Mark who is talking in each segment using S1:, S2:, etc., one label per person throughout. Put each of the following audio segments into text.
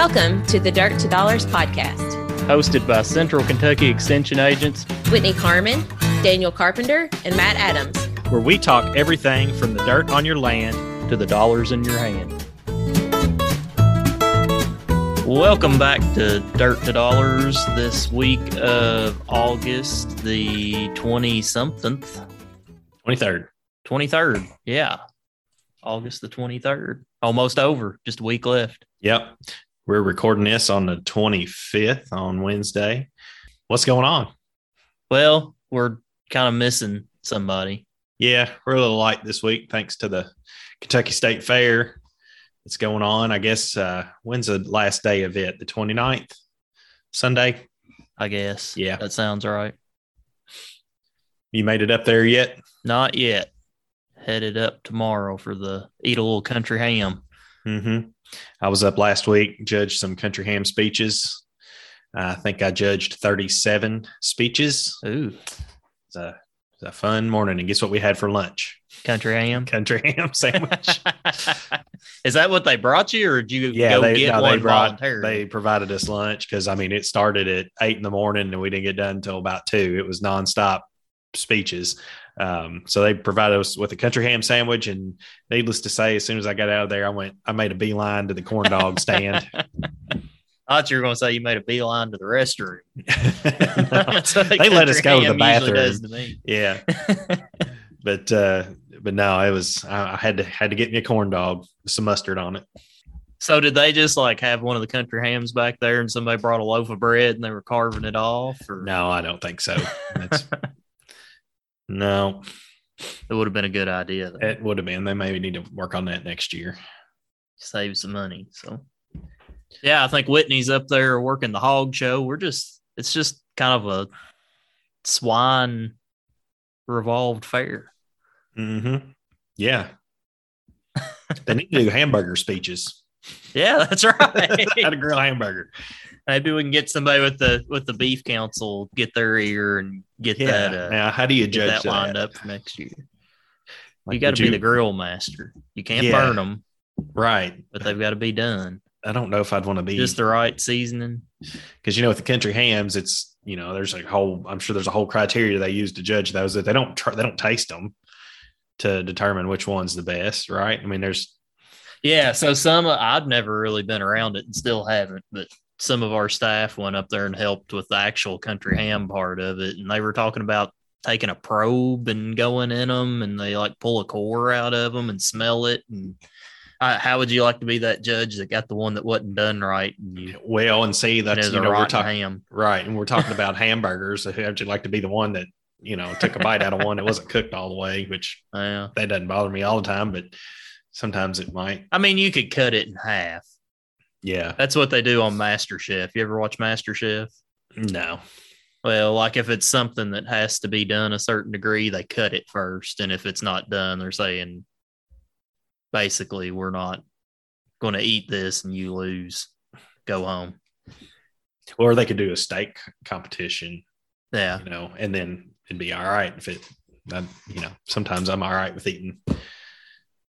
S1: Welcome to the Dirt to Dollars podcast.
S2: hosted by Central Kentucky Extension agents,
S1: Whitney Carmen, Daniel Carpenter, and Matt Adams.
S2: where we talk everything from the dirt on your land to the dollars in your hand. Welcome back to Dirt to Dollars this week of August the 20 something,
S3: 23rd.
S2: 23rd. Yeah. August the 23rd. Almost over. Just a week left.
S3: Yep. We're recording this on the 25th on Wednesday. What's going on?
S2: Well, we're kind of missing somebody.
S3: Yeah, we're a little light this week thanks to the Kentucky State Fair that's going on. I guess uh when's the last day of it? The 29th? Sunday?
S2: I guess.
S3: Yeah.
S2: That sounds right.
S3: You made it up there yet?
S2: Not yet. Headed up tomorrow for the eat a little country ham.
S3: Mm-hmm. I was up last week, judged some country ham speeches. I think I judged 37 speeches.
S2: Ooh,
S3: It's a, it's a fun morning. And guess what we had for lunch?
S2: country ham.
S3: Country ham sandwich.
S2: Is that what they brought you, or did you
S3: yeah,
S2: go
S3: they,
S2: get
S3: no,
S2: one
S3: they brought they provided us lunch because I mean it started at eight in the morning and we didn't get done until about two. It was nonstop speeches. Um, so they provided us with a country ham sandwich, and needless to say, as soon as I got out of there, I went I made a beeline to the corn dog stand.
S2: I thought you were going to say you made a beeline to the restroom.
S3: They let us go to the bathroom.
S2: to
S3: yeah, but uh, but no, it was I, I had to had to get me a corn dog, with some mustard on it.
S2: So did they just like have one of the country hams back there, and somebody brought a loaf of bread and they were carving it off? Or
S3: No, I don't think so. That's, no,
S2: it would have been a good idea. Though.
S3: it would have been. They maybe need to work on that next year.
S2: save some money. So, yeah, I think Whitney's up there working the hog show. We're just, it's just kind of a swine revolved fair.
S3: Mm-hmm. Yeah. they need to do hamburger speeches.
S2: Yeah, that's right.
S3: How to grill hamburger.
S2: Maybe we can get somebody with the with the beef council get their ear and get
S3: Yeah.
S2: that uh,
S3: now, how do you judge
S2: that
S3: that?
S2: lined up for next year.
S3: Like,
S2: you got to be the grill master. You can't
S3: Yeah.
S2: burn them,
S3: right.
S2: but they've got to be done.
S3: I don't know if I'd want to be
S2: Just the right seasoning.
S3: because you know with the country hams, it's you know there's a whole. I'm sure there's a whole criteria they use to judge those that they don't try, they don't taste them to determine which one's the best. Right. I mean, there's
S2: Yeah, so some I've never really been around it and still haven't, but some of our staff went up there and helped with the actual country ham part of it, and they were talking about taking a probe and going in them, and they like pull a core out of them and smell it. And uh, how would you like to be that judge that got the one that wasn't done right? And you
S3: well and see that's you know we're talking
S2: ham.
S3: right, and we're talking about hamburgers. So I'd you like to be the one that you know took a bite out of one that wasn't cooked all the way, which
S2: Yeah,
S3: that doesn't bother me all the time, but sometimes it might.
S2: I mean you could cut it in half.
S3: Yeah.
S2: That's what they do on MasterChef. You ever watch MasterChef?
S3: No.
S2: Well, like if it's something that has to be done a certain degree, they cut it first. And if it's not done, they're saying basically, we're not going to eat this and you lose. Go home.
S3: Or they could do a steak competition,
S2: Yeah.
S3: you know, and then it'd be all right if it, I, you know, sometimes I'm all right with eating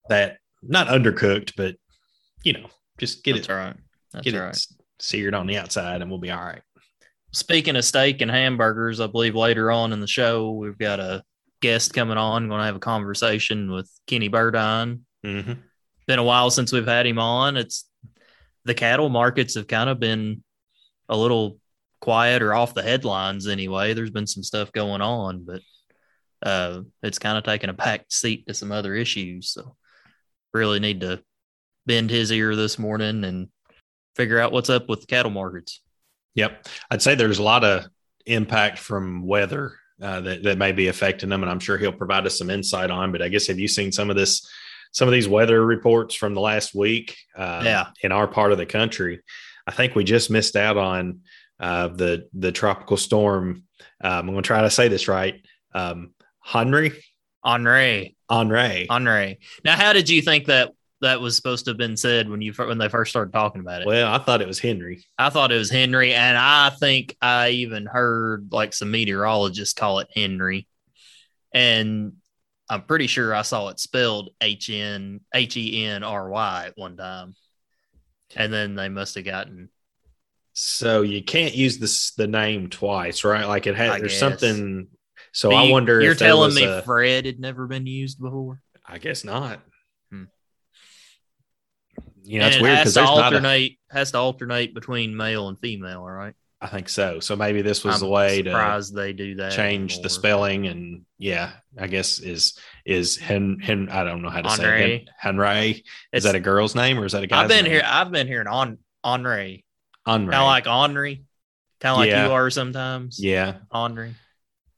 S3: that, not undercooked, but, you know, just get
S2: That's
S3: it,
S2: right. That's
S3: get
S2: right.
S3: it seared on the outside and we'll be all right.
S2: Speaking of steak and hamburgers, I believe later on in the show, we've got a guest coming on. Going to have a conversation with Kenny Burdine.
S3: Mm-hmm.
S2: been a while since we've had him on. It's the cattle markets have kind of been a little quiet or off the headlines anyway. There's been some stuff going on, but uh, it's kind of taken a back seat to some other issues. So really need to bend his ear this morning and figure out what's up with the cattle markets.
S3: Yep. I'd say there's a lot of impact from weather uh, that, that may be affecting them. And I'm sure he'll provide us some insight on. But I guess have you seen some of this, some of these weather reports from the last week uh,
S2: Yeah.
S3: in our part of the country? I think we just missed out on uh, the the tropical storm. Um, I'm going to try to say this right. Um, Henry,
S2: Henri,
S3: Henri.
S2: Henri. Now, how did you think that that was supposed to have been said when you when they first started talking about it?
S3: Well, I thought it was Henry.
S2: I thought it was Henry, and I think I even heard like some meteorologists call it Henry, and I'm pretty sure I saw it spelled H N H E N R Y at one time. and then they must have gotten.
S3: So you can't use this the name twice, right? Like it
S2: I
S3: had there's
S2: guess.
S3: something. So
S2: But
S3: I wonder
S2: You're telling me
S3: a-
S2: Fred had never been used before.
S3: I guess not. You know,
S2: and
S3: it's
S2: it
S3: weird because there's not. A,
S2: alternate has to alternate between male and female, right?
S3: I think so. So maybe this was
S2: I'm
S3: the way to
S2: they do that.
S3: change the spelling, and yeah, I guess is is Hen Hen. I don't know how to say it. Hen, Henri. Is
S2: It's-
S3: that a girl's name or is that a guy's
S2: I've been
S3: name?
S2: here. I've been hearing on Henri,
S3: Henri.
S2: kind of like Henri, kind of like
S3: Yeah.
S2: you are sometimes.
S3: yeah,
S2: Henri.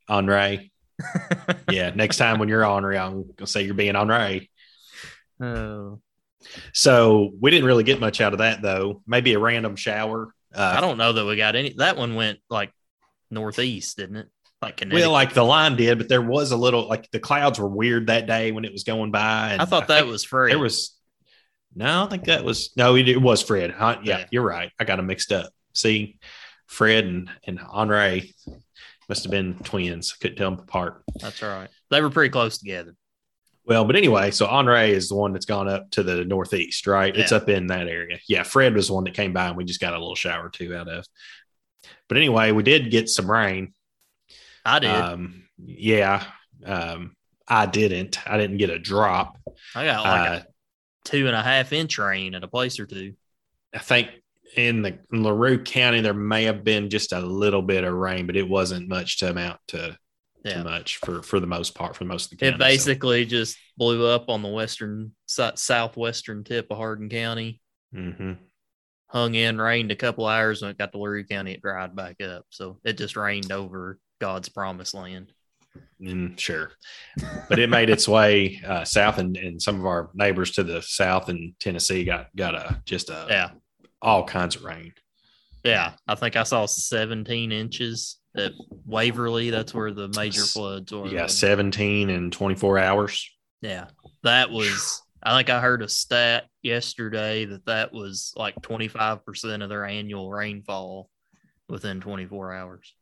S3: Henri. Yeah. Next time when you're Henri, I'm gonna say you're being Henri.
S2: oh,
S3: So we didn't really get much out of that though. Maybe a random shower. Uh,
S2: I don't know that we got any. That one went like northeast, didn't it? Like Connecticut.
S3: Well, like the line did, but there was a little like the clouds were weird that day when it was going by. And
S2: I thought that
S3: think
S2: was Fred.
S3: there was no, I think that was no, it, it was Fred. Huh? Yeah,
S2: Yeah.
S3: you're right. I got them mixed up. See, Fred and and Henri must have been twins. Couldn't tell them apart.
S2: That's right. They were pretty close together.
S3: Well, but anyway, so Henri is the one that's gone up to the northeast, right? It's up in that area. Yeah, Fred was the one that came by and we just got a little shower or two out of. But anyway, we did get some rain.
S2: I did.
S3: Um, yeah. Um, I didn't. I didn't get a drop.
S2: I got like
S3: Uh,
S2: a two and a half inch rain at a place or two.
S3: I think in the in LaRue County there may have been just a little bit of rain, but it wasn't much to amount to
S2: Yeah.
S3: too much for for the most part for most of the county.
S2: It basically just blew up on the western southwestern tip of Hardin County.
S3: So, mhm.
S2: Hung in, rained a couple hours. and it got to LaRue County, it dried back up. So it just rained over God's promised land.
S3: Mm, sure, but it made its way uh, south, and, and some of our neighbors to the south in Tennessee got got a just a
S2: Yeah,
S3: all kinds of rain.
S2: yeah. I think I saw 17 inches at Waverly. That's where the major floods were.
S3: Yeah, seventeen and twenty four hours.
S2: Yeah, that was. I think I heard a stat yesterday that that was like 25% of their annual rainfall within 24 hours.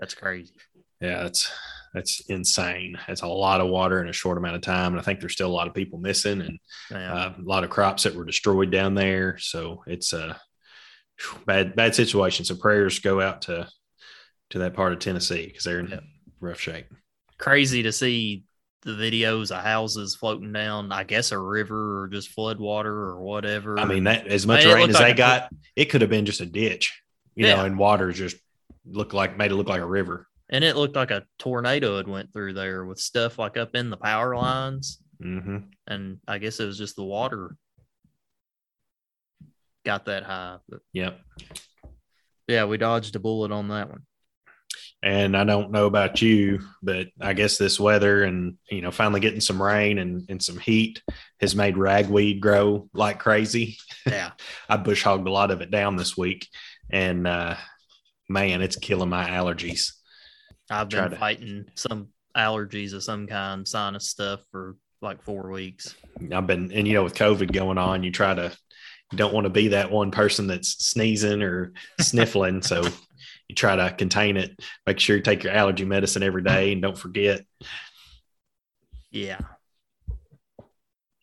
S2: That's crazy.
S3: Yeah, that's that's insane. That's a lot of water in a short amount of time, and I think there's still a lot of people missing, and
S2: Yeah.
S3: uh, a lot of crops that were destroyed down there. So it's a phew, bad bad situation. So prayers go out to to that part of Tennessee because they're in
S2: Yep.
S3: rough shape.
S2: crazy to see the videos of houses floating down, I guess a river or just flood water or whatever.
S3: I mean, that as much
S2: It
S3: rain as
S2: like
S3: they got, it could have been just a ditch, you know, and water just looked like made it look like a river.
S2: and it looked like a tornado had went through there with stuff like up in the power lines.
S3: hmm
S2: And I guess it was just the water got that high. But
S3: Yep.
S2: yeah, we dodged a bullet on that one.
S3: And I don't know about you, but I guess this weather and you know finally getting some rain and, and some heat has made ragweed grow like crazy.
S2: Yeah.
S3: I bush hogged a lot of it down this week, and uh, man, it's killing my allergies.
S2: I've been
S3: to-
S2: fighting some allergies of some kind, sinus stuff for like four weeks.
S3: I've been, and you know, with COVID going on, you try to you don't want to be that one person that's sneezing or sniffling, so you try to contain it. Make sure you take your allergy medicine every day, and don't forget.
S2: Yeah.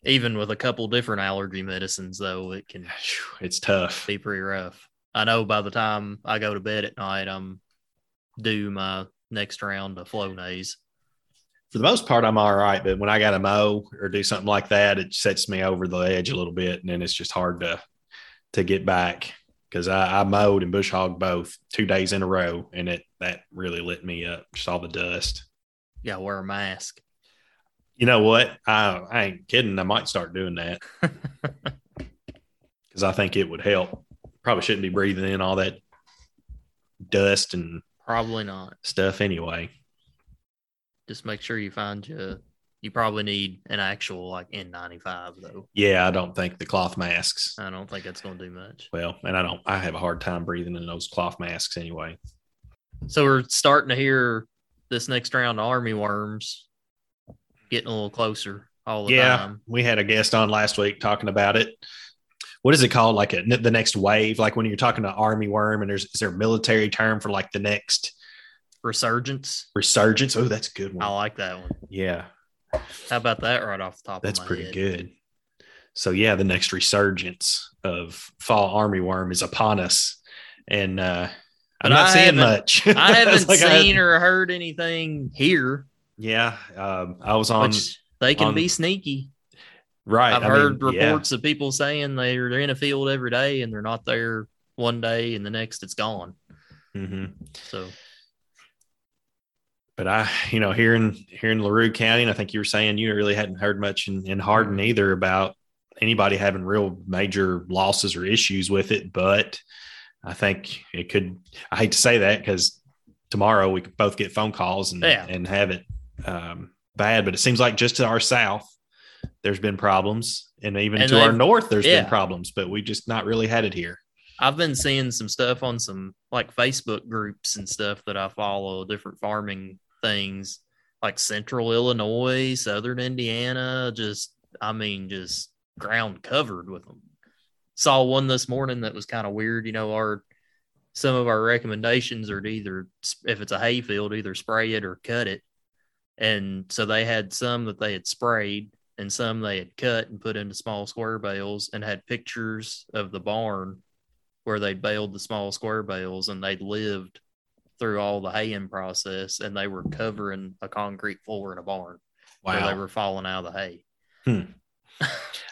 S2: Even with a couple different allergy medicines, though, it can
S3: It's tough.
S2: be pretty rough. I know by the time I go to bed at night, I'm do my next round of Flonase.
S3: For the most part, I'm all right, but when I got to mow or do something like that, it sets me over the edge a little bit, and then it's just hard to to get back because I, I mowed and bush hogged both two days in a row, and it that really lit me up. Just all the dust.
S2: Yeah, wear a mask.
S3: You know what? I, I ain't kidding. I might start doing that because I think it would help. Probably shouldn't be breathing in all that dust and
S2: Probably not.
S3: stuff anyway.
S2: Just make sure you find you. You probably need an actual like N95 though.
S3: Yeah, I don't think the cloth masks.
S2: I don't think that's gonna do much.
S3: Well, and I don't. I have a hard time breathing in those cloth masks anyway.
S2: So we're starting to hear this next round of army worms getting a little closer all the
S3: yeah,
S2: time.
S3: we had a guest on last week talking about it. What is it called? Like a, the next wave? Like when you're talking to army worm, and there's is there a military term for like the next
S2: Resurgence.
S3: resurgence? Oh, that's a good one.
S2: I like that one.
S3: yeah,
S2: How about that right off the top
S3: that's
S2: of my
S3: pretty
S2: head?
S3: good. so yeah, the next resurgence of fall armyworm is upon us, and uh, I'm not
S2: I
S3: seeing much.
S2: I haven't
S3: like I-
S2: seen or heard anything here,
S3: yeah, um, I was on
S2: which they can
S3: on-
S2: be sneaky.
S3: right.
S2: I've
S3: I
S2: heard
S3: mean, yeah.
S2: reports of people saying they're they're in a field every day and they're not there one day and the next it's gone.
S3: Mhm.
S2: So
S3: But I, you know, here in here in Larue County, and I think you were saying you really hadn't heard much in, in Hardin either about anybody having real major losses or issues with it. But I think it could. I hate to say that because tomorrow we could both get phone calls and
S2: Yeah.
S3: and have it um, bad. But it seems like just to our south, there's been problems, and even
S2: And
S3: to our north, there's
S2: yeah.
S3: been problems. But we just not really had it here.
S2: I've been seeing some stuff on some like Facebook groups and stuff that I follow, different farming things like central Illinois, southern Indiana, just I mean, just ground covered with them. Saw one this morning that was kind of weird. You know, our some of our recommendations are to either if it's a hay field, either spray it or cut it. And so they had some that they had sprayed and some they had cut and put into small square bales and had pictures of the barn where they baled the small square bales and they'd lived through all the haying process and they were covering a concrete floor in a barn where they were falling out of the hay.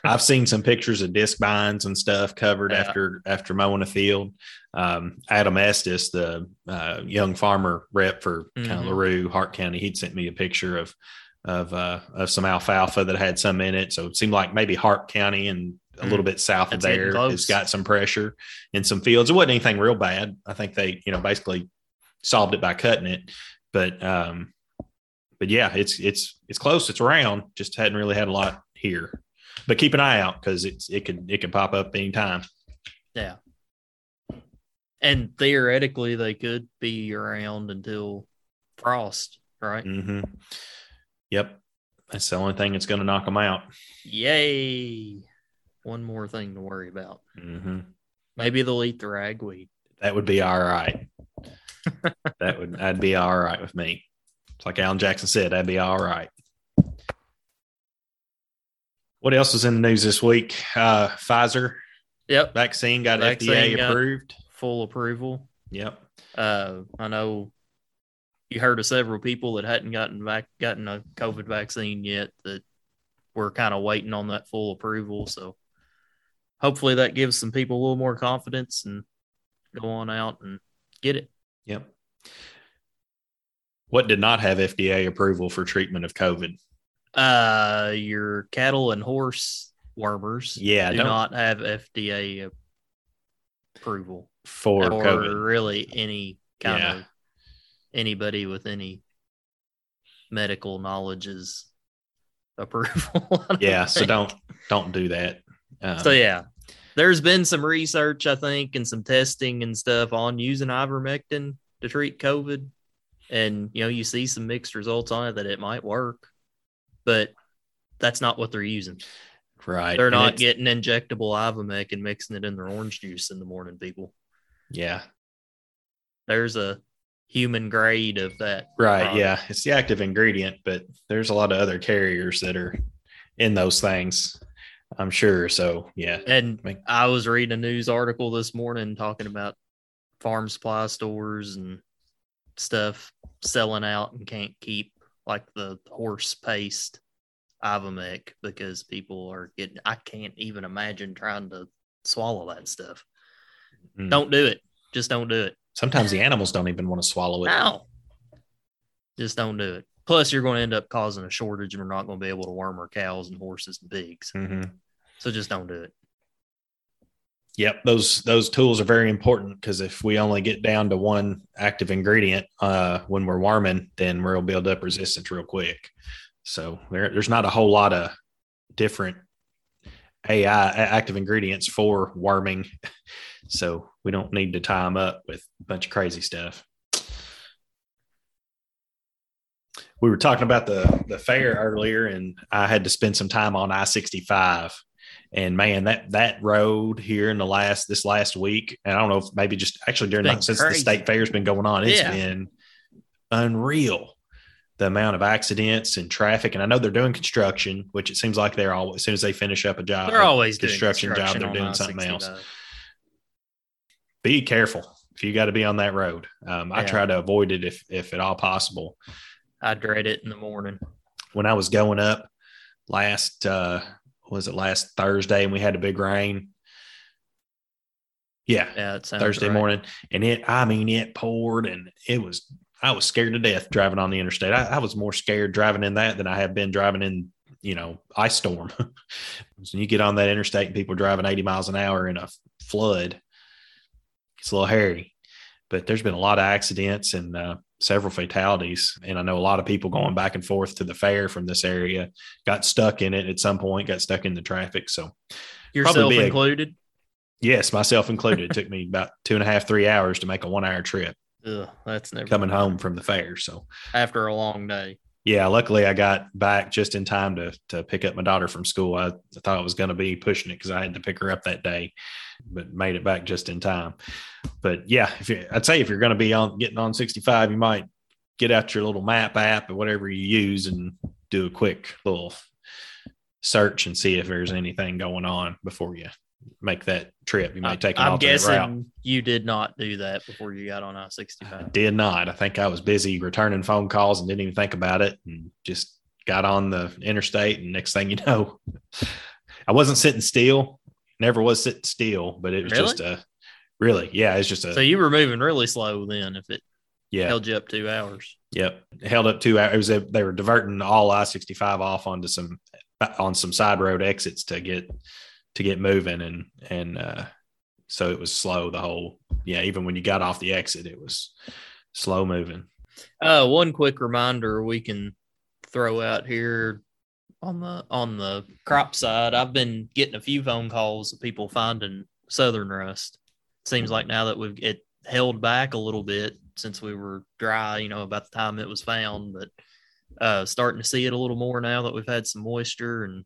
S3: I've seen some pictures of discbines and stuff covered
S2: Yeah.
S3: after after mowing a field. Um, Adam Estes, the uh, young farmer rep for kind of. Larue, Hart County, he'd sent me a picture of of uh, of some alfalfa that had some in it. So it seemed like maybe Hart County and a
S2: Mm.
S3: little bit south of there
S2: close.
S3: has got some pressure in some fields. It wasn't anything real bad. I think they, you know, basically solved it by cutting it. But um, but yeah, it's it's it's close. It's around. Just hadn't really had a lot here. But keep an eye out because it's it could it could pop up anytime.
S2: Yeah. And theoretically, they could be around until frost, right?
S3: Mm-hmm. Yep, that's the only thing that's going to knock them out.
S2: Yay. One more thing to worry about.
S3: Mm-hmm.
S2: Maybe they'll eat the ragweed.
S3: That would be all right. That would that'd be all right with me. It's like Alan Jackson said, that'd be all right. What else was in the news this week? Uh, Pfizer
S2: Yep.
S3: vaccine got
S2: Vaccine
S3: FDA
S2: got-
S3: approved.
S2: Full approval.
S3: Yep.
S2: Uh, I know you heard of several people that hadn't gotten back gotten a COVID vaccine yet that were kind of waiting on that full approval. So hopefully that gives some people a little more confidence and go on out and get it.
S3: Yep. What did not have FDA approval for treatment of COVID?
S2: Uh, your cattle and horse wormers
S3: Yeah,
S2: do
S3: don't-
S2: have FDA approval
S3: For
S2: or
S3: COVID.
S2: really any kind
S3: Yeah.
S2: of anybody with any medical knowledge's approval. I don't
S3: Yeah, so don't don't do that. Um,
S2: So yeah, there's been some research, I think, and some testing and stuff on using ivermectin to treat COVID, and you know you see some mixed results on it that it might work, but that's not what they're using.
S3: right.
S2: They're
S3: And
S2: not getting injectable Ivomec and mixing it in their orange juice in the morning. People,
S3: Yeah.
S2: there's a human grade of that.
S3: Right.
S2: product.
S3: Yeah. It's the active ingredient, but there's a lot of other carriers that are in those things, I'm sure. So, yeah.
S2: And I was reading a news article this morning talking about farm supply stores and stuff selling out and can't keep like the horse paste Ivomec because people are getting, I can't even imagine trying to swallow that stuff.
S3: Mm.
S2: Don't do it. Just don't do it.
S3: Sometimes the animals don't even want to swallow it.
S2: No. Just don't do it. Plus, you're going to end up causing a shortage and we're not going to be able to worm our cows and horses and pigs.
S3: hmm
S2: So just don't do it.
S3: Yep. Those those tools are very important because if we only get down to one active ingredient uh, when we're worming, then we'll build up resistance real quick. So there, there's not a whole lot of different AI active ingredients for worming. So we don't need to tie them up with a bunch of crazy stuff. We were talking about the the fair earlier, and I had to spend some time on I sixty five, and man, that that road here in the last this last week, and I don't know if maybe just actually during the, since
S2: crazy.
S3: the state fair's been going on, it's
S2: Yeah.
S3: been unreal. the amount of accidents and traffic. And I know they're doing construction, which it seems like they're always as soon as they finish up a job,
S2: They're always doing
S3: construction job, they're doing something
S2: I-65.
S3: else. Be careful if you got to be on that road. Um, I try to avoid it if if at all possible.
S2: I dread it in the morning.
S3: When I was going up last, uh, was it last Thursday, and we had a big rain. Yeah,
S2: Yeah,
S3: Thursday
S2: right.
S3: morning, and it I mean it poured, and it was I was scared to death driving on the interstate. I, I was more scared driving in that than I have been driving in you know ice storm. when you get on that interstate and people driving eighty miles an hour in a flood, it's a little hairy. But there's been a lot of accidents and uh, several fatalities, and I know a lot of people going back and forth to the fair from this area got stuck in it at some point, got stuck in the traffic. So
S2: Yourself
S3: Probably a-
S2: included.
S3: yes, myself included, it took me about two and a half, three hours to make a one hour trip.
S2: Ugh, that's never
S3: coming home from the fair. So
S2: after a long day.
S3: yeah, luckily I got back just in time to to pick up my daughter from school. I, I thought I was going to be pushing it because I had to pick her up that day, but made it back just in time. But yeah, if you, I'd say if you're going to be on getting on 65, you might get out your little map app or whatever you use and do a quick little search and see if there's anything going on before you make that trip. You might take
S2: I'm guessing
S3: route.
S2: you did not do that before you got on I
S3: I
S2: 65.
S3: did not. I think I was busy returning phone calls and didn't even think about it and just got on the interstate. And next thing you know, I wasn't sitting still, never was sitting still, but it was
S2: Really?
S3: just a really, yeah, it's just a,
S2: So you were moving really slow then if it
S3: yeah,
S2: held you up two hours.
S3: yep. Held up two hours. It was a, they were diverting all I 65 off onto some, on some side road exits to get, to get moving. And, and, uh, so it was slow the whole, yeah, even when you got off the exit, it was slow moving.
S2: Uh, one quick reminder we can throw out here on the on the crop side. I've been getting a few phone calls of people finding southern rust. Seems like now that we've it held back a little bit since we were dry, you know, about the time it was found, but uh starting to see it a little more now that we've had some moisture and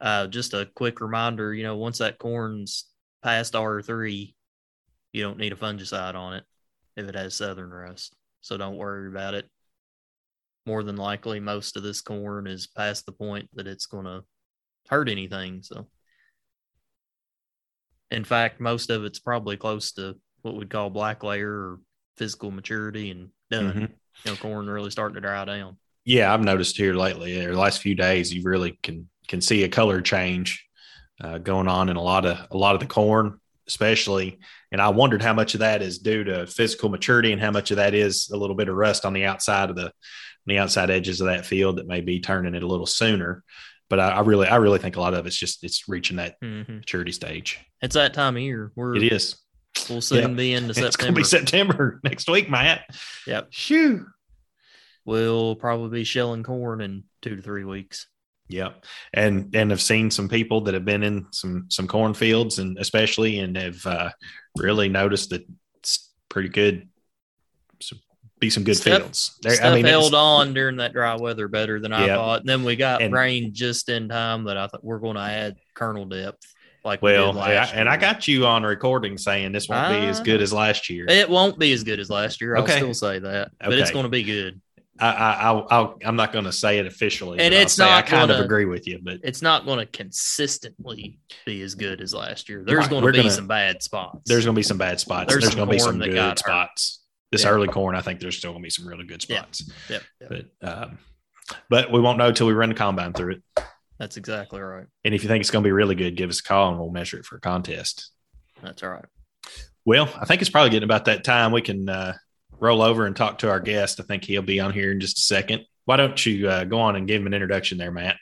S2: uh just a quick reminder, you know, once that corn's past R three, you don't need a fungicide on it if it has southern rust. So don't worry about it. More than likely, most of this corn is past the point that it's going to hurt anything. So, in fact, most of it's probably close to what we'd call black layer or physical maturity and done.
S3: Mhm.
S2: You know, corn really starting to dry down.
S3: Yeah, I've noticed here lately, or the last few days, you really can can see a color change uh, going on in a lot of a lot of the corn, especially. And I wondered how much of that is due to physical maturity, and how much of that is a little bit of rust on the outside of the the outside edges of that field that may be turning it a little sooner. But I, I really, I really think a lot of it's just it's reaching that
S2: Mhm.
S3: maturity stage.
S2: It's that time of year. We're
S3: It is.
S2: we'll soon
S3: Yeah.
S2: be into
S3: It's going to
S2: September.
S3: be September next week, Matt.
S2: Yep.
S3: Shoo.
S2: We'll probably be shelling corn in two to three weeks.
S3: Yep. And and I've seen some people that have been in some some cornfields and especially and have uh, really noticed that it's pretty good. Be some good
S2: Stuff-
S3: fields. There,
S2: Stuff
S3: I mean,
S2: held on during that dry weather better than I
S3: Yeah.
S2: thought. And then we got
S3: And-
S2: rain just in time that I thought we're going to add kernel depth. Like
S3: well, I- and I got you on recording saying this won't be as
S2: Ah.
S3: good as last year.
S2: it won't be as good as last year. I'll
S3: Okay.
S2: still say that, but it's going to be good.
S3: I, I, I'm not going to say it officially,
S2: And it's
S3: not. I kind of
S2: gonna-
S3: agree with you. But
S2: It's not going to consistently be as good as last year. There's
S3: Right.
S2: going to be
S3: gonna-
S2: some bad spots.
S3: there's going to be some bad spots.
S2: There's
S3: There's, going to be some good spots. This
S2: Yeah.
S3: early corn, I think there's still going to be some really good spots.
S2: Yep, yep.
S3: But um, but we won't know till we run the combine through it.
S2: That's exactly right.
S3: And if you think it's going to be really good, give us a call and we'll measure it for a contest.
S2: That's all right.
S3: Well, I think it's probably getting about that time. We can uh, roll over and talk to our guest. I think he'll be on here in just a second. Why don't you uh, go on and give him an introduction there, Matt?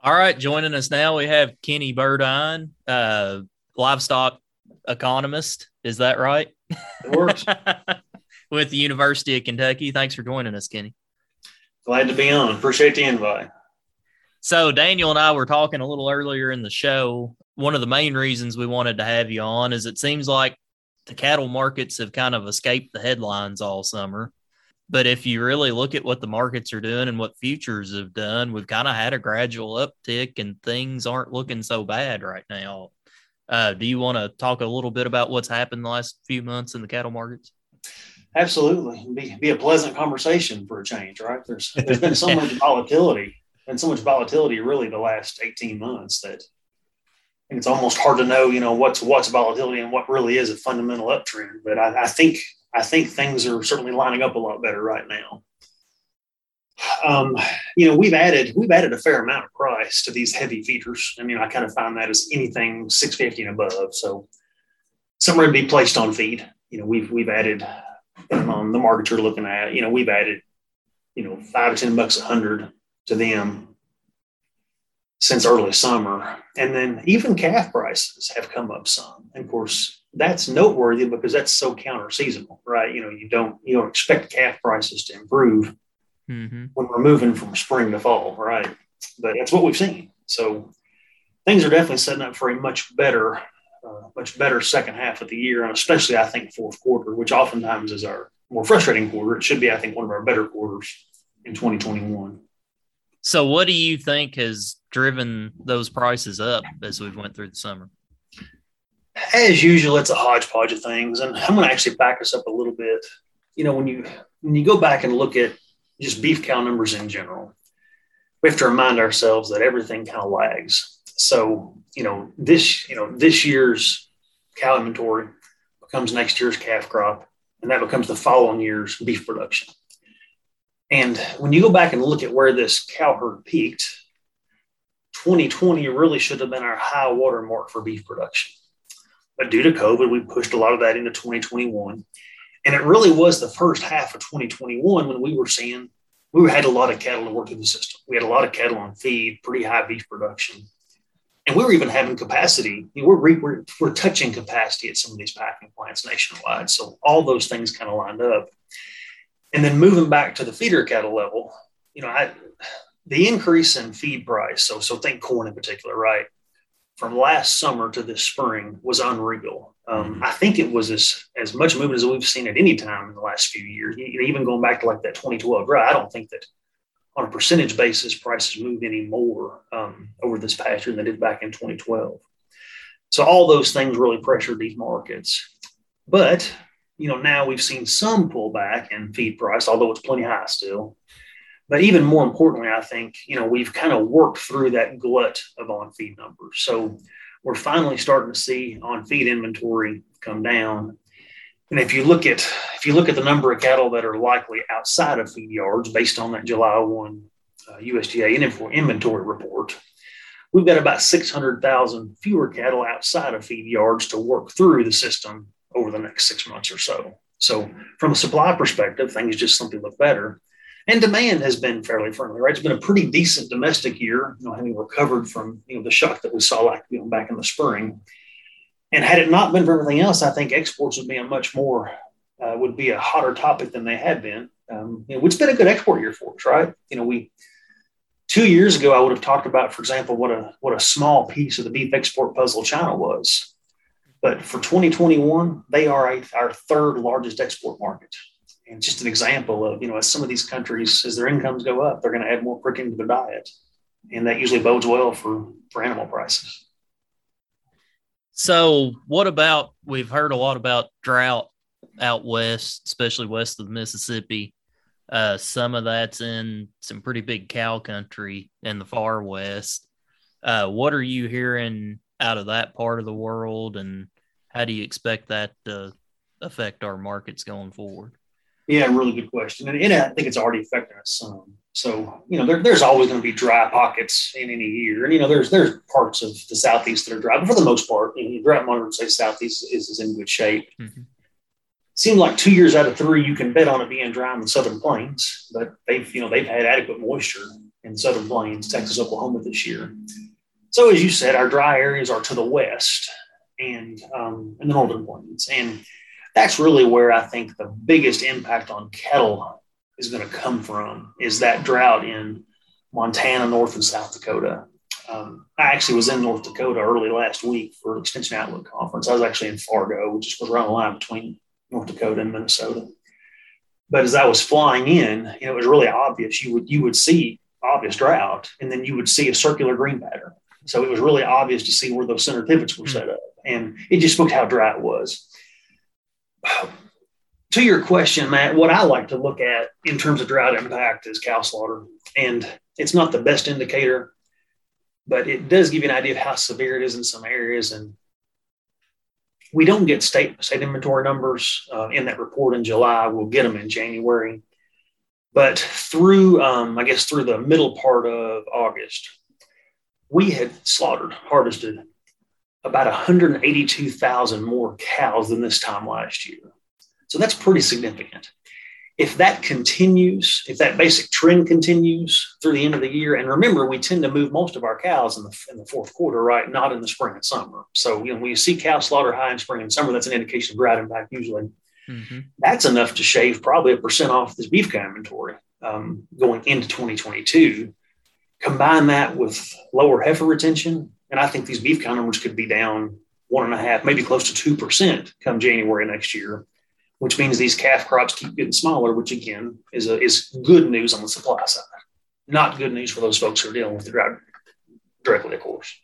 S2: All right, joining us now we have Kenny Burdine, uh, livestock economist. Is that right?
S4: It works.
S2: With the University of Kentucky. Thanks for joining us, Kenny.
S4: Glad to be on. Appreciate the invite.
S2: So Daniel and I were talking a little earlier in the show. One of the main reasons we wanted to have you on is it seems like the cattle markets have kind of escaped the headlines all summer. But if you really look at what the markets are doing and what futures have done, we've kind of had a gradual uptick and things aren't looking so bad right now. Uh, do you want to talk a little bit about what's happened the last few months in the cattle markets?
S4: Absolutely, be, be a pleasant conversation for a change, right? There's there's been so much volatility and so much volatility really the last 18 months that it's almost hard to know, you know, what's what's volatility and what really is a fundamental uptrend. But I, I think I think things are certainly lining up a lot better right now. Um, you know, we've added we've added a fair amount of price to these heavy feeders. I mean, I kind of find that as anything 650 and above. So somewhere to be placed on feed. You know, we've we've added um, the market you're looking at. You know, we've added, you know, five to ten bucks a hundred to them since early summer. And then even calf prices have come up some. And of course, that's noteworthy because that's so counter seasonal, right? You know, you don't you don't expect calf prices to improve mm-hmm. when we're moving from spring to fall, right? But that's what we've seen. So things are definitely setting up for a much better, uh, much better second half of the year, and especially I think fourth quarter, which oftentimes is our more frustrating quarter. It should be, I think, one of our better quarters in 2021.
S2: So, what do you think has driven those prices up as we've went through the summer?
S4: As usual, it's a hodgepodge of things, and I'm going to actually back us up a little bit. You know, when you when you go back and look at just beef cow numbers in general, we have to remind ourselves that everything kind of lags. So, you know, this you know this year's cow inventory becomes next year's calf crop, and that becomes the following year's beef production. And when you go back and look at where this cow herd peaked, 2020 really should have been our high water mark for beef production. But due to COVID, we pushed a lot of that into 2021. And it really was the first half of 2021 when we were seeing we had a lot of cattle to work through the system. We had a lot of cattle on feed, pretty high beef production. And we were even having capacity. we're, we're, we're touching capacity at some of these packing plants nationwide. So all those things kind of lined up. And then moving back to the feeder cattle level, you know, I, the increase in feed price, so so think corn in particular, right? From last summer to this spring was unreal. Um, mm-hmm. I think it was as as much movement as we've seen at any time in the last few years. Even going back to like that 2012 drought, I don't think that on a percentage basis prices moved any more um, over this past year than they did back in 2012. So all those things really pressured these markets. But you know, now we've seen some pullback in feed price, although it's plenty high still. But even more importantly, I think, you know, we've kind of worked through that glut of on feed numbers. So we're finally starting to see on feed inventory come down. And if you look at if you look at the number of cattle that are likely outside of feed yards based on that July 1 uh, USDA inventory report, we've got about 600,000 fewer cattle outside of feed yards to work through the system over the next six months or so. So, from a supply perspective, things just simply look better. And demand has been fairly friendly, right? It's been a pretty decent domestic year, you know, having recovered from you know the shock that we saw like you know back in the spring. And had it not been for everything else, I think exports would be a much more uh, would be a hotter topic than they had been. Um, you know, it's been a good export year for us, right? You know, we two years ago I would have talked about, for example, what a what a small piece of the beef export puzzle China was. But for 2021, they are a, our third largest export market. And just an example of, you know, as some of these countries, as their incomes go up, they're going to add more protein to their diet. And that usually bodes well for, for animal prices.
S2: So, what about we've heard a lot about drought out west, especially west of the Mississippi. Uh, some of that's in some pretty big cow country in the far west. Uh, what are you hearing out of that part of the world, and how do you expect that to affect our markets going forward?
S4: Yeah, really good question, and, and I think it's already affecting us some. So you know, there, there's always going to be dry pockets in any year, and you know, there's there's parts of the southeast that are dry, but for the most part, you know, drought monitor say southeast is, is in good shape. Mm-hmm. Seems like two years out of three, you can bet on it being dry in the southern plains, but they've you know they've had adequate moisture in southern plains, Texas, Oklahoma this year. So, as you said, our dry areas are to the west and um, in the northern plains. And that's really where I think the biggest impact on cattle is going to come from is that drought in Montana, North and South Dakota. Um, I actually was in North Dakota early last week for Extension Outlook conference. I was actually in Fargo, which was on the line between North Dakota and Minnesota. But as I was flying in, you know, it was really obvious. You would you would see obvious drought, and then you would see a circular green pattern. So it was really obvious to see where those center pivots were set up. And it just spoke to how dry it was. To your question, Matt, what I like to look at in terms of drought impact is cow slaughter. And it's not the best indicator, but it does give you an idea of how severe it is in some areas. And we don't get state state inventory numbers uh, in that report in July. We'll get them in January. But through, um, I guess, through the middle part of August, we had slaughtered, harvested about 182,000 more cows than this time last year. So that's pretty significant. If that continues, if that basic trend continues through the end of the year, and remember, we tend to move most of our cows in the, in the fourth quarter, right? Not in the spring and summer. So, you know, when you see cow slaughter high in spring and summer, that's an indication of drought impact usually. Mm-hmm. That's enough to shave probably a percent off this beef cow inventory um, going into 2022. Combine that with lower heifer retention, and I think these beef cow numbers could be down one and a half, maybe close to two percent come January next year which means these calf crops keep getting smaller, which again is a, is good news on the supply side. Not good news for those folks who are dealing with the drought directly, of course.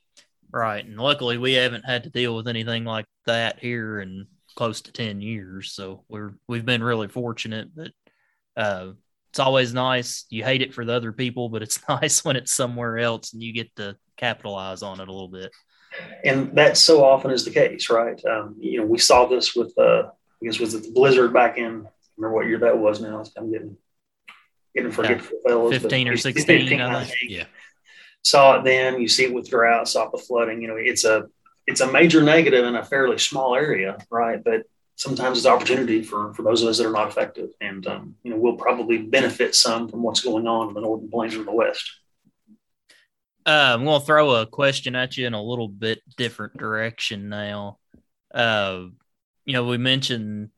S2: Right, and luckily we haven't had to deal with anything like that here in close to ten years, so we're we've been really fortunate. But uh, it's always nice. You hate it for the other people, but it's nice when it's somewhere else and you get to capitalize on it a little bit.
S4: And that so often is the case, right? Um, you know, we saw this with uh, I guess was it the blizzard back in remember what year that was now. I'm getting getting forgetful
S2: yeah. fellows. Fifteen or sixteen, 15, I think.
S3: Yeah.
S4: Saw it then, you see it with drought, saw it with flooding. You know, it's a it's a major negative in a fairly small area, right? But sometimes it's opportunity for for those of us that are not affected. And um, you know, we'll probably benefit some from what's going on in the northern plains or the west.
S2: Uh, I'm going to throw a question at you in a little bit different direction now. Uh, you know, we mentioned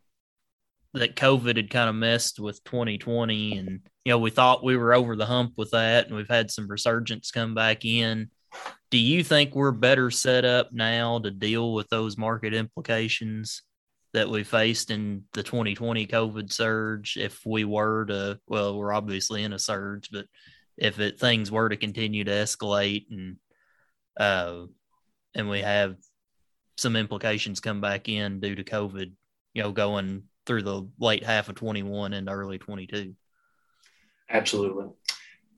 S2: that COVID had kind of messed with 2020, and you know, we thought we were over the hump with that, and we've had some resurgence come back in. Do you think we're better set up now to deal with those market implications that we faced in the 2020 COVID surge? If we were to, well, we're obviously in a surge, but if it things were to continue to escalate and uh, and we have some implications come back in due to COVID, you know, going through the late half of 21 and early 22.
S4: Absolutely.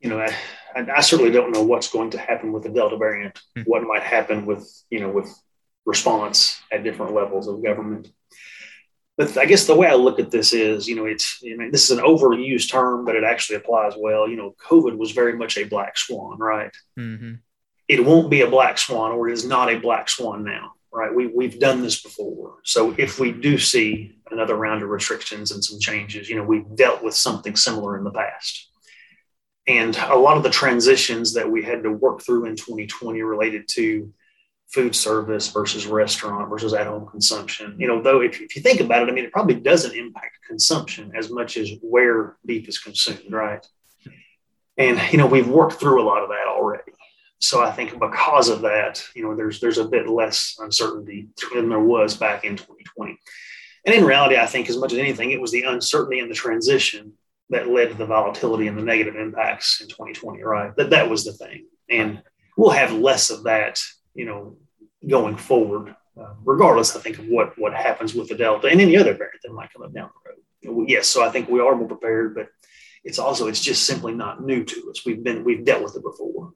S4: You know, I, I certainly don't know what's going to happen with the Delta variant, mm-hmm. what might happen with, you know, with response at different levels of government. But I guess the way I look at this is, you know, it's, I mean, this is an overused term, but it actually applies well. You know, COVID was very much a black swan, right? Mm-hmm. It won't be a black swan, or it is not a black swan now right? We, we've done this before. So if we do see another round of restrictions and some changes, you know, we've dealt with something similar in the past. And a lot of the transitions that we had to work through in 2020 related to food service versus restaurant versus at home consumption. You know, though, if, if you think about it, I mean, it probably doesn't impact consumption as much as where beef is consumed, right? And, you know, we've worked through a lot of that already so I think because of that, you know, there's there's a bit less uncertainty than there was back in 2020. And in reality, I think as much as anything, it was the uncertainty in the transition that led to the volatility and the negative impacts in 2020. Right, that that was the thing, and we'll have less of that, you know, going forward. Uh, regardless, I think of what what happens with the delta and any other variant that might come up down the road. Yes, so I think we are more prepared, but it's also it's just simply not new to us. We've been we've dealt with it before.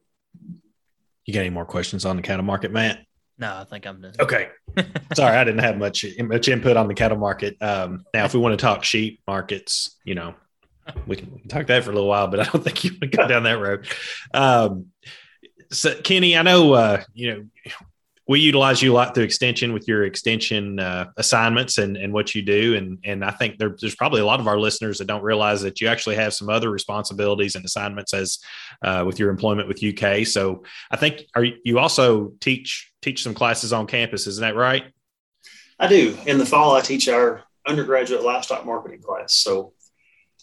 S3: You got any more questions on the cattle market, Matt?
S2: No, I think I'm done.
S3: Okay. Sorry, I didn't have much much input on the cattle market. Um, now, if we want to talk sheep markets, you know, we can, we can, talk that for a little while, but I don't think you want to go down that road. Um, so, Kenny, I know uh, you know we utilize you a lot through extension with your extension uh, assignments and, and what you do. And, and I think there, there's probably a lot of our listeners that don't realize that you actually have some other responsibilities and assignments as uh, with your employment with UK. So I think are you also teach, teach some classes on campus. Isn't that right?
S4: I do. In the fall, I teach our undergraduate livestock marketing class. So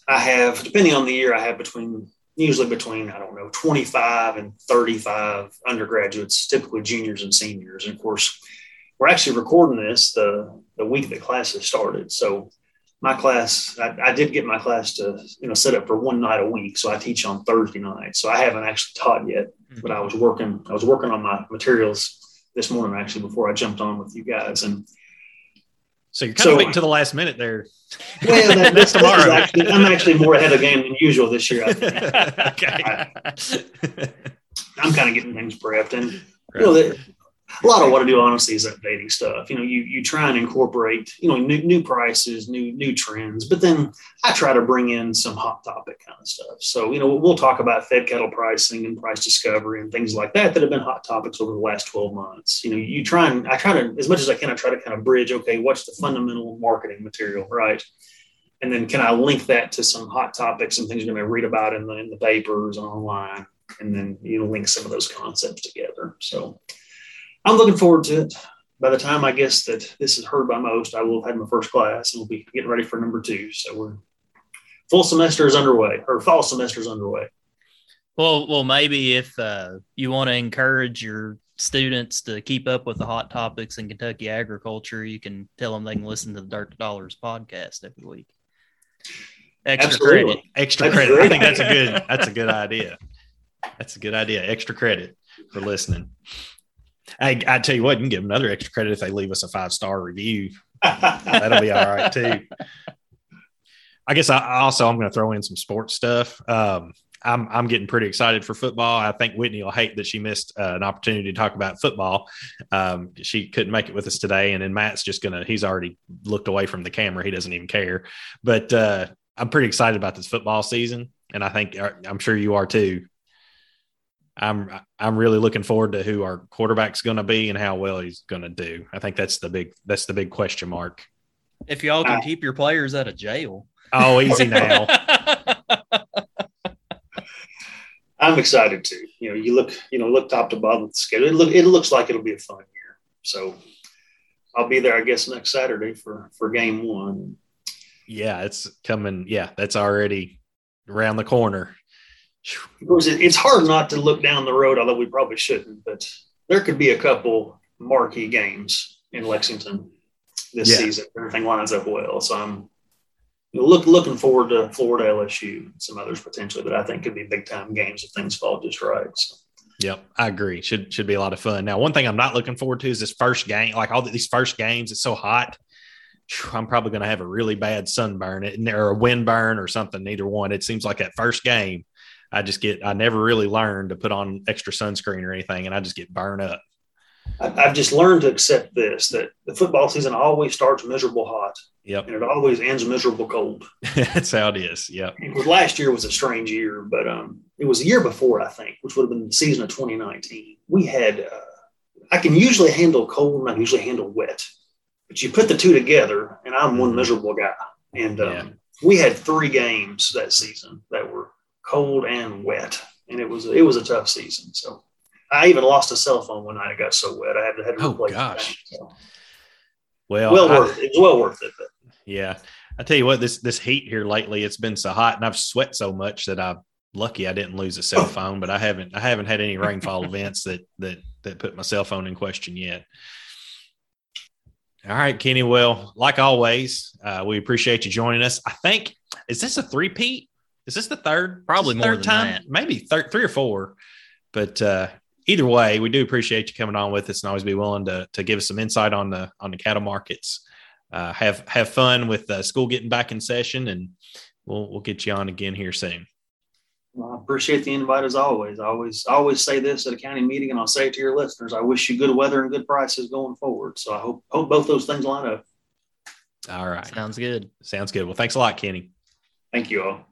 S4: I have, depending on the year, I have between usually between, I don't know, 25 and 35 undergraduates, typically juniors and seniors. And of course, we're actually recording this the, the week that classes started. So my class, I, I, did get my class to, you know, set up for one night a week. So I teach on Thursday night. So I haven't actually taught yet, mm-hmm. but I was working, I was working on my materials this morning actually before I jumped on with you guys. And
S3: So you're kind
S4: So-
S3: of waiting to the last minute there.
S4: Well, that,
S3: That's tomorrow.
S4: Actually, I'm actually more ahead of game than usual this year. I think.
S3: okay.
S4: I'm kind of getting things prepped, and you know, a lot of what I do honestly is updating stuff. You know, you you try and incorporate you know new new prices, new new trends, but then I try to bring in some hot topic kind of stuff. So you know, we'll talk about fed cattle pricing and price discovery and things like that that have been hot topics over the last 12 months. You know, you try and I try to as much as I can, I try to kind of bridge. Okay, what's the fundamental marketing material, right? And then can I link that to some hot topics and things you're going to read about in the in the papers online, and then you know link some of those concepts together. So I'm looking forward to it. By the time I guess that this is heard by most, I will have had my first class and we'll be getting ready for number two. So we're full semester is underway or fall semester is underway.
S2: Well, well, maybe if uh, you want to encourage your students to keep up with the hot topics in Kentucky agriculture, you can tell them they can listen to the Dirt to Dollars podcast every week. Extra
S4: Absolutely.
S2: credit.
S3: Extra
S4: That's
S3: credit. I think that's a good that's a good idea. That's a good idea. Extra credit for listening. I, I tell you what, you can give them another extra credit if they leave us a five star review. That'll be all right too. I guess I I also I'm going to throw in some sports stuff. Um, I'm I'm getting pretty excited for football. I think Whitney will hate that she missed uh, an opportunity to talk about football. Um, she couldn't make it with us today, and then Matt's just gonna. He's already looked away from the camera. He doesn't even care. But uh, I'm pretty excited about this football season, and I think uh, I'm sure you are too. I'm I'm really looking forward to who our quarterback's going to be and how well he's going to do. I think that's the big that's the big question mark.
S2: If y'all can
S4: Uh,
S2: keep your players out of jail.
S3: Oh, easy now.
S4: I'm excited too. You know, you look, you know, look top to bottom at the schedule. It, look, it looks like it'll be a fun year. So I'll be there, I guess, next Saturday for for game one.
S3: yeah, it's coming. Yeah, that's already around the corner.
S4: Of course, it, it's hard not to look down the road, although we probably shouldn't. But there could be a couple marquee games in Lexington this
S3: Yeah.
S4: season. if Everything lines up well, so I'm look looking forward to Florida LSU and some others potentially that I think could be big time games if things fall just right. So.
S3: Yep, I agree. Should should be a lot of fun. Now, one thing I'm not looking forward to is this first game. Like all these first games, it's so hot. I'm probably going to have a really bad sunburn or a wind burn or something. Either one. It seems like that first game, I just get. I never really learned to put on extra sunscreen or anything, and I just get burned up.
S4: I've just learned to accept this that the football season always starts miserable hot
S3: Yep,
S4: and it always ends miserable cold.
S3: that's how it is. Yep.
S4: Last year was a strange year, but um, it was the year before, I think, which would have been the season of 2019. We had, uh, I can usually handle cold and I can usually handle wet, but you put the two together, and I'm one
S3: Mhm.
S4: miserable guy. And um,
S3: Yeah.
S4: we had three games that season that were cold and wet, and it was it was a tough season. So I even lost a cell phone one night. It got so wet, I had to, had to
S3: Oh,
S4: replace
S3: gosh.
S4: it. So,
S3: Well,
S4: well
S3: I-
S4: worth it. It was well worth it. But
S3: Yeah. I tell you what, this this heat here lately, it's been so hot and I've sweat so much that I'm lucky I didn't lose a cell phone, but I haven't I haven't had any rainfall events that that that put my cell phone in question yet. All right, Kenny. Well, like always, uh, we appreciate you joining us. I think is this a three peat? Is this the third?
S2: Probably
S3: the
S2: more
S3: third
S2: than
S3: time?
S2: that.
S3: Maybe thir- three or four. But uh, either way, we do appreciate you coming on with us and always be willing to to give us some insight on the on the cattle markets. Uh, have have fun with uh, school getting back in session, and we'll we'll get you on again here soon.
S4: Well, I appreciate the invite as always. I always I always say this at a county meeting, and I'll say it to your listeners. I wish you good weather and good prices going forward. So I hope hope both those things line up.
S3: All right,
S2: Sounds good.
S3: sounds good. Well, thanks a lot, Kenny.
S4: Thank you all.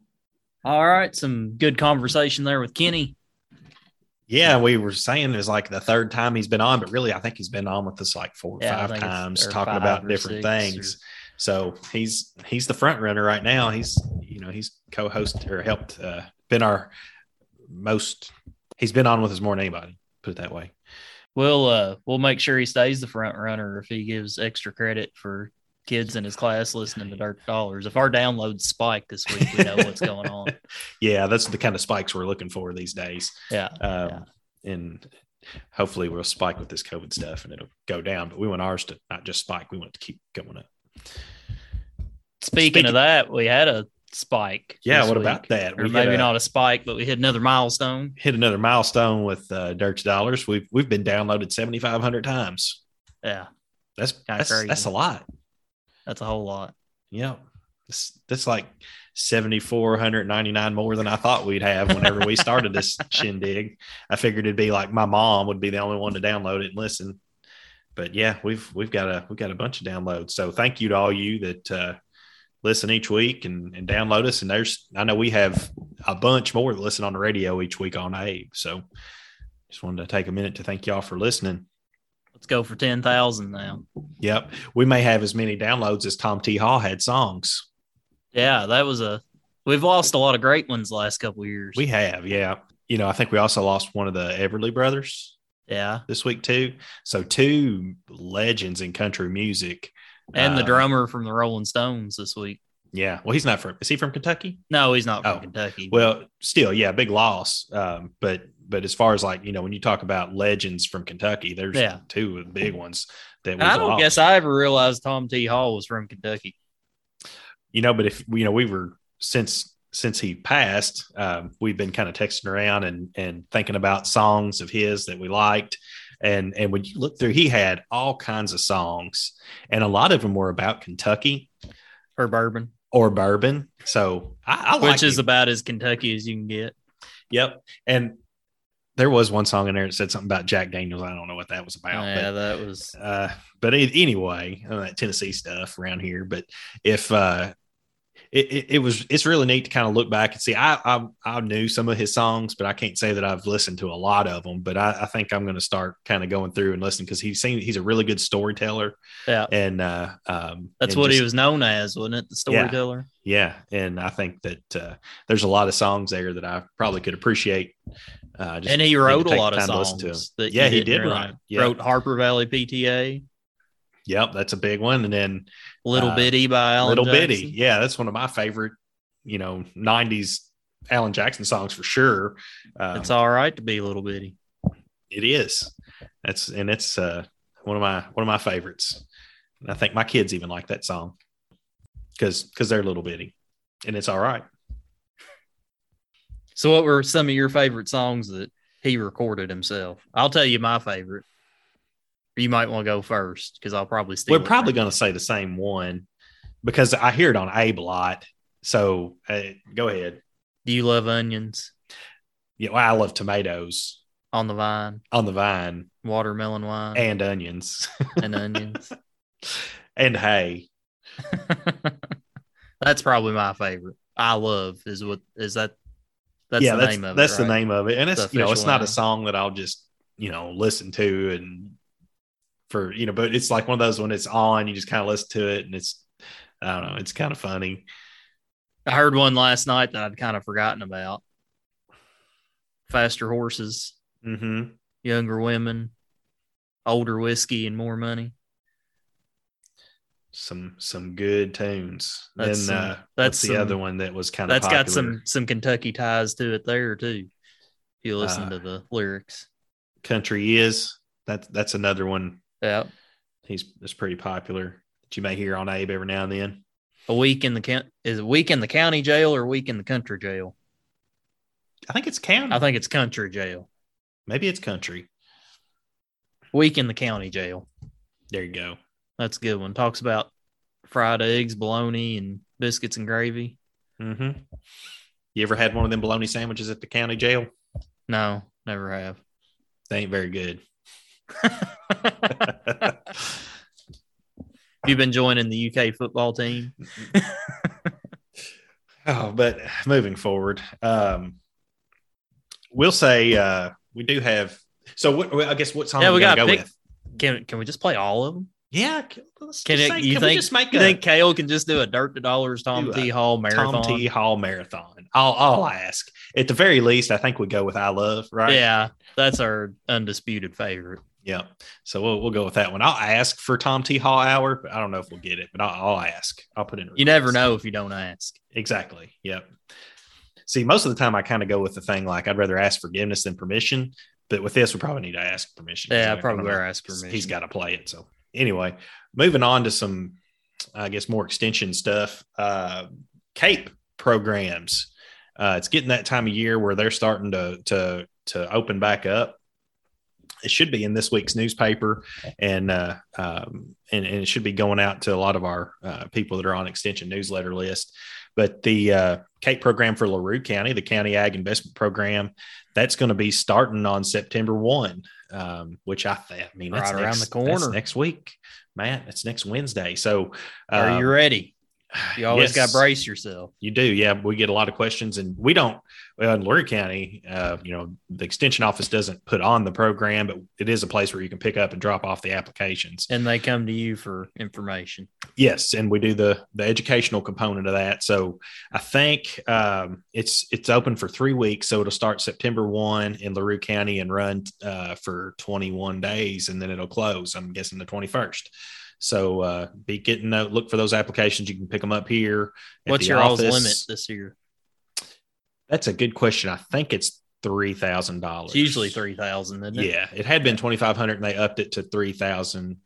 S2: All right. Some good conversation there with Kenny.
S3: Yeah, we were saying it's like the third time he's been on, but really, I think he's been on with us like four or
S2: Yeah,
S3: five times talking
S2: five
S3: about different things. So he's he's the front runner right now. He's you know he's co-host or helped uh, been our most. He's been on with us more than anybody. Put it that way.
S2: We'll uh we'll make sure he stays the front runner if he gives extra credit for kids in his class listening to Dirt Dollars. If our downloads spike this week, we know what's going on.
S3: Yeah, that's the kind of spikes we're looking for these days.
S2: Yeah.
S3: Um, And hopefully we'll spike with this COVID stuff and it'll go down. But we want ours to not just spike, we want it to keep going up.
S2: Speaking,
S3: Speaking-
S2: of that, we had a spike.
S3: Yeah, what
S2: week.
S3: about that?
S2: Or
S3: We
S2: maybe
S3: a-
S2: not a spike, but we hit another milestone.
S3: Hit another milestone with uh, Dirt's Dollars. We've we've been downloaded seventy five hundred times.
S2: Yeah.
S3: That's
S2: Kinda
S3: that's
S2: crazy.
S3: that's a lot.
S2: That's a whole lot.
S3: Yep. That's, that's like 7,499 more than I thought we'd have whenever we started this shindig. I figured it'd be like my mom would be the only one to download it and listen. But yeah, we've we've got a we've got a bunch of downloads. So thank you to all you that uh, listen each week and, and download us. And there's I know we have a bunch more that listen on the radio each week on Abe. So just wanted to take a minute to thank y'all for listening.
S2: Let's go for 10,000 now.
S3: Yep. We may have as many downloads as Tom T. Hall had songs.
S2: Yeah, that was a. We've lost a lot of great ones the last couple of years.
S3: We have, yeah. You know, I think we also lost one of the Everly brothers
S2: yeah,
S3: this week too. So two legends in country music.
S2: and the
S3: Uh,
S2: drummer from the Rolling Stones this week.
S3: Yeah. Well, he's not from. Is he from Kentucky?
S2: No, he's not from
S3: Oh,
S2: Kentucky.
S3: Well, still, yeah, big loss. Um, but but as far as like you know, when you talk about legends from Kentucky, there's
S2: Yeah.
S3: two of the big ones that
S2: I don't
S3: lost.
S2: guess I ever realized Tom T. Hall was from Kentucky.
S3: you know, but if you know, we were since since he passed, um, we've been kind of texting around and and thinking about songs of his that we liked. And and when you look through, he had all kinds of songs, and a lot of them were about Kentucky
S2: or bourbon,
S3: or bourbon. So I, I like
S2: which is
S3: him.
S2: about as Kentucky as you can get.
S3: yep. And there was one song in there that said something about Jack Daniels. I don't know what that was about. but-
S2: yeah, that was.
S3: uh, but a- anyway, uh, that Tennessee stuff around here. But if uh, it, it, it was, it's really neat to kind of look back and see. I, I I knew some of his songs, but I can't say that I've listened to a lot of them. But I, I think I'm going to start kind of going through and listening because he's seen he's a really good storyteller,
S2: Yeah,
S3: and uh, um,
S2: that's
S3: and
S2: what he was known as, wasn't it? The storyteller.
S3: Yeah, and I think that uh, there's a lot of songs there that I probably could appreciate. Uh,
S2: and he wrote a lot of
S3: time to listen
S2: songs. That
S3: Yeah, he did write. Yeah.
S2: Wrote Harper Valley PTA,
S3: Yep, that's a big one. And then
S2: Little
S3: Uh,
S2: Bitty by Alan
S3: Little
S2: Jackson.
S3: Bitty. Yeah, that's one of my favorite, you know, 90s Alan Jackson songs for sure. Um,
S2: It's all right to be Little Bitty.
S3: it is. That's and it's uh, one of my one of my favorites. And I think my kids even like that song because because they're little bitty, and it's all right.
S2: So, what were some of your favorite songs that he recorded himself? I'll tell you my favorite. You might want to go first because I'll probably steal.
S3: We're probably going to say the same one because I hear it on Abe a lot. So uh, go ahead.
S2: Do you love onions
S3: Yeah, well, I love tomatoes
S2: on the vine,
S3: on the vine
S2: watermelon wine,
S3: and onions
S2: and onions?
S3: and hay.
S2: That's probably my favorite. I love is what is that? That's
S3: yeah,
S2: the
S3: that's
S2: name of
S3: that's
S2: it.
S3: the
S2: right?
S3: name of it, and it's
S2: The
S3: you know it's not a song that I'll just you know listen to and for you know, but it's like one of those when it's on, you just kind of listen to it, and it's I don't know, it's kind of funny.
S2: I heard one last night that I'd kind of forgotten about. Faster horses,
S3: Mm-hmm.
S2: younger women, older whiskey, and more money.
S3: Some some good tunes.
S2: That's
S3: then uh,
S2: that's
S3: that's the
S2: some-
S3: other one that was kind of
S2: That's
S3: popular.
S2: got some some Kentucky ties to it there too. If you listen
S3: Uh,
S2: to the lyrics,
S3: country is that's that's another one.
S2: yeah.
S3: He's is pretty popular that you may hear on Abe every now and then.
S2: A week in the count is a week in the county jail or a week in the country jail.
S3: I think it's county.
S2: I think it's country jail.
S3: Maybe it's country.
S2: Week in the county jail.
S3: There you go.
S2: That's a good one. Talks about fried eggs, bologna, and biscuits and gravy.
S3: Mm-hmm. You ever had one of them bologna sandwiches at the county jail?
S2: No, never have.
S3: They ain't very good.
S2: You've been joining the UK football team.
S3: oh, but moving forward, um, we'll say uh, we do have. So, what, I guess what song
S2: Yeah,
S3: are we,
S2: got
S3: go
S2: pick-
S3: with?
S2: Can can we just play all of them?
S3: Yeah, can, let's
S2: Can it?
S3: say-
S2: You
S3: can we
S2: think?
S3: just make
S2: you
S3: a
S2: think Kale can just do a Dirt to Dollars Tom T. Hall marathon?
S3: Tom T Hall marathon? I'll, I'll ask. At the very least, I think we go with "I Love." Right?
S2: Yeah, that's our undisputed favorite.
S3: Yeah. So we'll we'll go with that one. I'll ask for Tom T Hall hour, but I don't know if we'll get it. But I'll, I'll ask. I'll put it in.
S2: You never know if you don't ask.
S3: Exactly. Yep. See, most of the time I kind of go with the thing like I'd rather ask forgiveness than permission. But with this, we probably need to ask permission.
S2: Yeah,
S3: I-
S2: probably
S3: don't know.
S2: better ask permission.
S3: He's got to play it. So anyway, moving on to some, I guess, more extension stuff. Uh, Cape programs. Uh, it's getting that time of year where they're starting to to to open back up. it should be in this week's newspaper and uh, um, and, and, it should be going out to a lot of our uh, people that are on extension newsletter list but the uh, CAPE program for larue county the county ag investment program that's going to be starting on september 1 um, which i, th- I mean that's
S2: right
S3: next,
S2: around the corner.
S3: next week matt. It's next wednesday. So
S2: are you ready you always
S3: yes.
S2: got to brace yourself.
S3: You do, yeah. We get a lot of questions, and we don't. Well, in Larue County, uh, you know, the extension office doesn't put on the program, but it is a place where you can pick up and drop off the applications.
S2: And they come to you for information.
S3: Yes, and we do the the educational component of that. So I think um, it's it's open for three weeks. So it'll start September one in Larue County and run uh, for 21 days, and then it'll close. I'm guessing the 21st. So uh, be getting uh, look for those applications. You can pick them up here.
S2: What's your office. limit this year?
S3: That's a good question. I think it's three thousand dollars.
S2: Usually three thousand. It?
S3: Yeah, it had been twenty five hundred, and they upped it to three thousand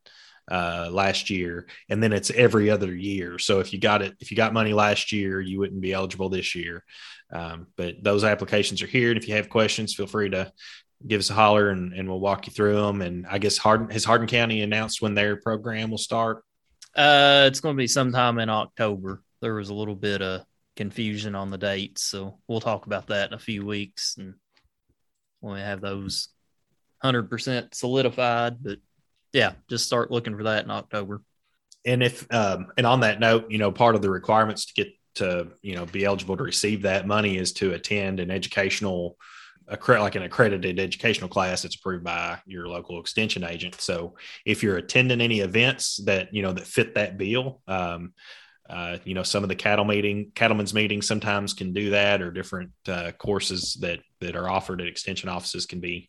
S3: uh, last year, and then it's every other year. So if you got it, if you got money last year, you wouldn't be eligible this year. Um, but those applications are here, and if you have questions, feel free to give us a holler and, and we'll walk you through them. And I guess Hardin has Hardin County announced when their program will start.
S2: Uh, it's going to be sometime in October. There was a little bit of confusion on the dates, so we'll talk about that in a few weeks and when we have those hundred percent solidified. But yeah, just start looking for that in October.
S3: And if um, and on that note, you know, part of the requirements to get to you know be eligible to receive that money is to attend an educational like an accredited educational class that's approved by your local extension agent. So if you're attending any events that you know that fit that bill, um, uh, you know some of the cattle meeting cattlemen's meetings sometimes can do that, or different uh, courses that that are offered at extension offices can be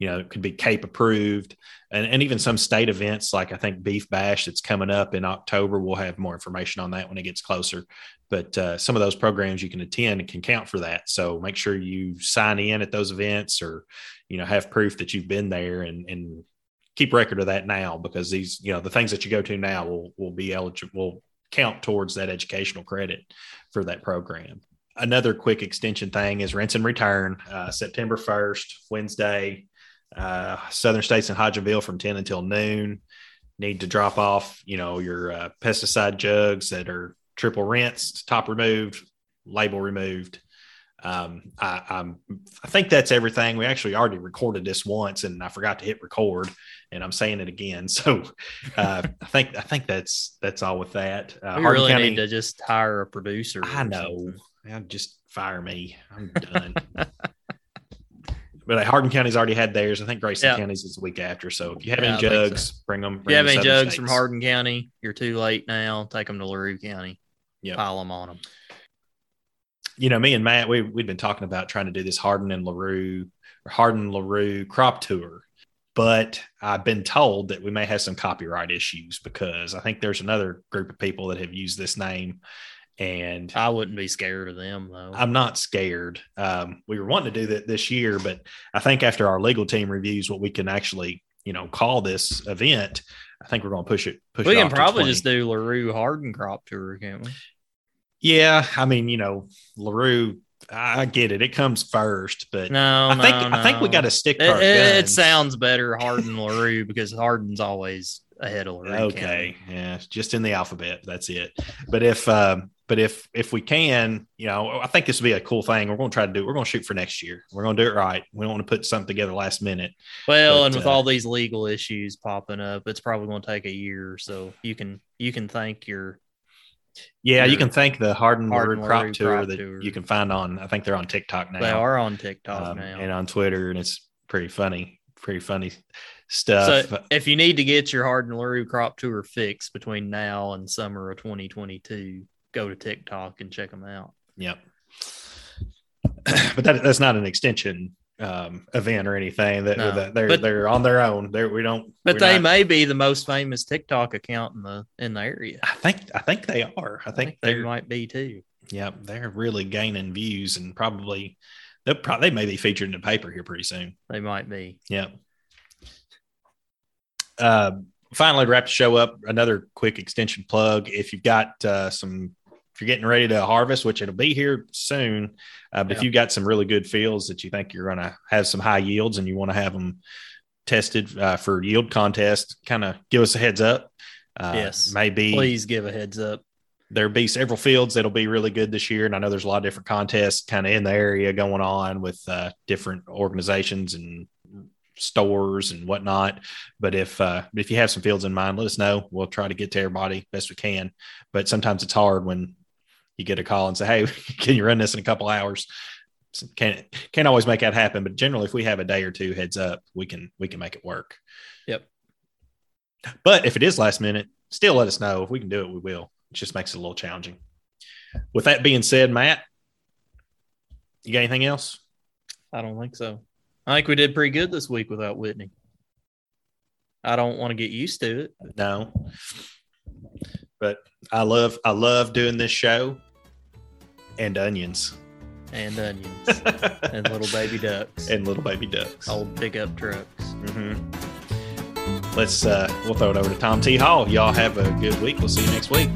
S3: you know, it could be CAPE approved and, and even some state events like I think Beef Bash that's coming up in October. We'll have more information on that when it gets closer. But uh, some of those programs you can attend and can count for that. So make sure you sign in at those events or, you know, have proof that you've been there and, and keep record of that now because these, you know, the things that you go to now will, will be eligible, will count towards that educational credit for that program another quick extension thing is rinse and return uh, September 1st, Wednesday, uh, Southern States and Hodgenville from 10 until noon. Need to drop off, you know, your uh, pesticide jugs that are triple rinsed, top removed, label removed. Um, I, I'm, I think that's everything. We actually already recorded this once, and I forgot to hit record, and I'm saying it again. So uh, I think I think that's that's all with that.
S2: Uh, we really County, need to just hire a producer.
S3: I know. Just fire me. I'm done. but uh, Hardin County's already had theirs. I think Grayson yeah. County's is the week after. So if you have yeah, any jugs, so. bring them. Bring
S2: if you have any jugs states. from Hardin County, you're too late now. Take them to Larue County. Yeah, pile them on them.
S3: You know, me and Matt, we we'd been talking about trying to do this Hardin and Larue, or Hardin Larue crop tour, but I've been told that we may have some copyright issues because I think there's another group of people that have used this name and
S2: I wouldn't be scared of them though.
S3: I'm not scared. Um, we were wanting to do that this year, but I think after our legal team reviews what we can actually, you know, call this event, I think we're going to push it. Push.
S2: We
S3: it
S2: can probably just do Larue Hardin Crop Tour, can't we?
S3: Yeah, I mean, you know, Larue. I get it; it comes first, but
S2: no,
S3: I
S2: no,
S3: think
S2: no.
S3: I think we got to stick.
S2: It, it, it, sounds better Hardin Larue because Hardin's always ahead of Larue.
S3: Okay, County. yeah, just in the alphabet. That's it. But if um, but if if we can, you know, I think this would be a cool thing. We're going to try to do. We're going to shoot for next year. We're going to do it right. We don't want to put something together last minute.
S2: Well, but, and with uh, all these legal issues popping up, it's probably going to take a year. So you can you can thank your
S3: yeah, you can thank the Hardin Hardin Crop, Tour crop that tour. you can find on. I think they're on TikTok now.
S2: They are on TikTok um,
S3: now and on Twitter, and it's pretty funny. Pretty funny stuff.
S2: So if you need to get your Hardin Larue crop tour fixed between now and summer of 2022, go to TikTok and check them out.
S3: Yep. but that, that's not an extension um, event or anything. That, no, that they're but, they're on their own. They're, we don't.
S2: But they not, may be the most famous TikTok account in the in the area.
S3: I think I think they are. I think, I think
S2: they might be too.
S3: Yep, they're really gaining views and probably they probably they may be featured in the paper here pretty soon.
S2: They might be.
S3: Yep. Uh, finally, to wrap the show up, another quick extension plug. If you've got uh, some if you're getting ready to harvest, which it'll be here soon, uh, but yeah. if you've got some really good fields that you think you're going to have some high yields and you want to have them tested uh, for yield contest, kind of give us a heads up. Uh,
S2: Yes.
S3: maybe
S2: Please give a heads up.
S3: there'll be several fields that'll be really good this year. And I know there's a lot of different contests kind of in the area going on with uh, different organizations and stores and whatnot. But if uh, if you have some fields in mind, let us know. We'll try to get to everybody best we can. But sometimes it's hard when you get a call and say, "Hey, can you run this in a couple hours?" So can't can't always make that happen. But generally, if we have a day or two heads up, we can we can make it work.
S2: Yep.
S3: But if it is last minute, still let us know. If we can do it, we will. It just makes it a little challenging. With that being said, Matt, you got anything else?
S2: I don't think so. I think we did pretty good this week without Whitney. I don't want to get used to it.
S3: No. But I love I love doing this show and onions
S2: And onions and little baby ducks.
S3: and little baby ducks.
S2: old pickup trucks.
S3: Mm-hmm. Let's uh we'll throw it over to Tom T. Hall. Y'all have a good week. We'll see you next week.